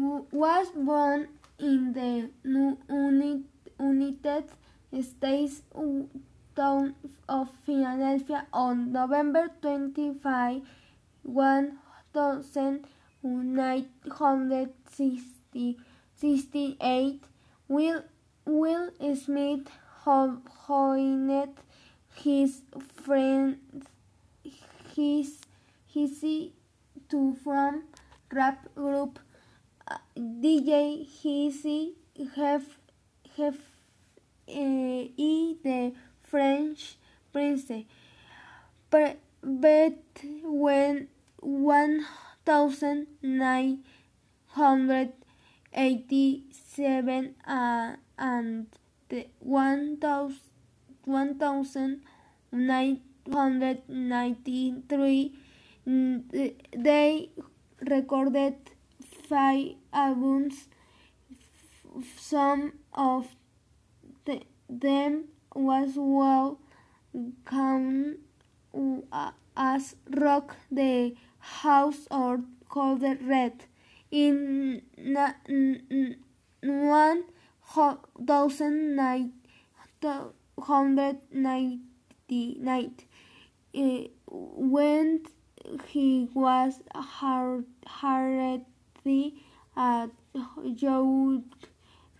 was born in the United States town of Philadelphia on November 25, 1968. Will, Will Smith joined his friends his, his to from rap group DJ Easy have have uh, the French prince. But when one thousand nine hundred eighty seven uh, and the one thousand nine hundred ninety three they recorded five albums. Some of the, them was well known uh, as rock the house or called red in one thousand nine hundred ninety nine uh, when he was hard, hardly a uh, young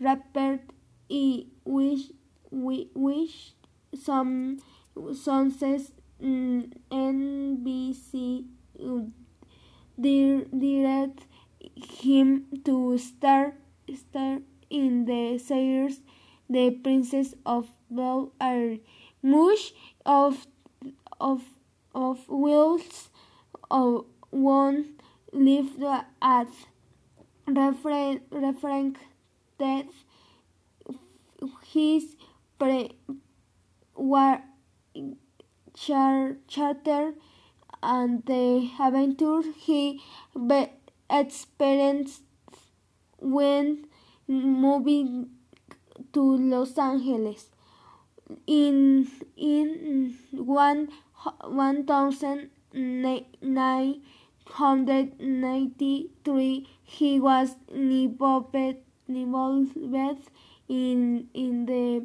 rapper he wish, wish some sources mm, NBC uh, direct him to star star in the series The Princess of Bel Air. Much of of of Will's uh, one lived at reference reference that his pre war char charter and the adventure he experienced when moving to Los Angeles. In in one one thousand nine hundred ninety three he was involved involved in in the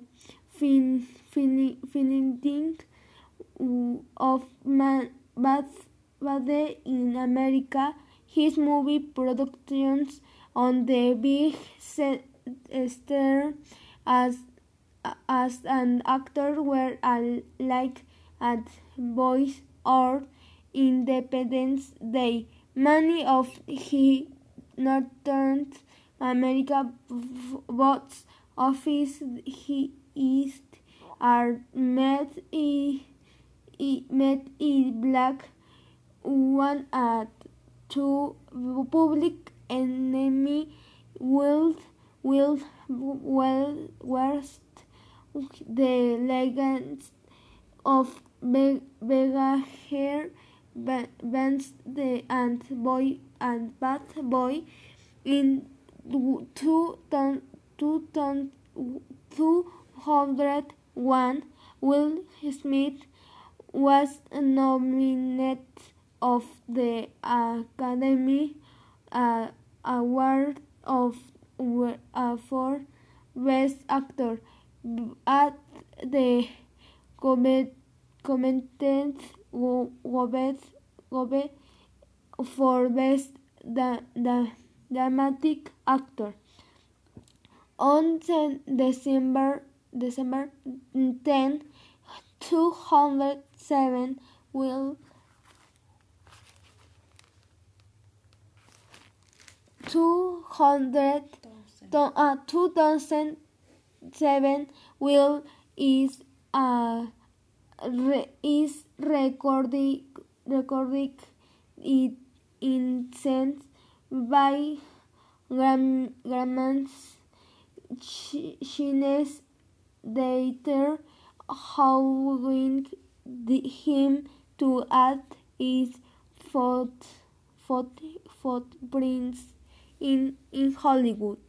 fin, fin, finishing of man, Bath in America. His movie productions on the big uh, stage as as an actor were like at voice or Independence Day. Many of his Northern America box office hits are made in, made in black. One at two Public Enemy will will well worst the legends of Vega Hair bands the and boy and bad boy in two two two hundred one. Will Smith was nominated of the Academy uh, Award of uh, for Best Actor. At the comment, commented Gobet Gobe for Best da, da, Dramatic Actor. On 10 December December 10, 207 will two hundred uh, two thousand seven will is uh, re, is recording recording it in sense by Gram, Grauman's Chinese data allowing him to add his foot, foot, footprints in, in Hollywood.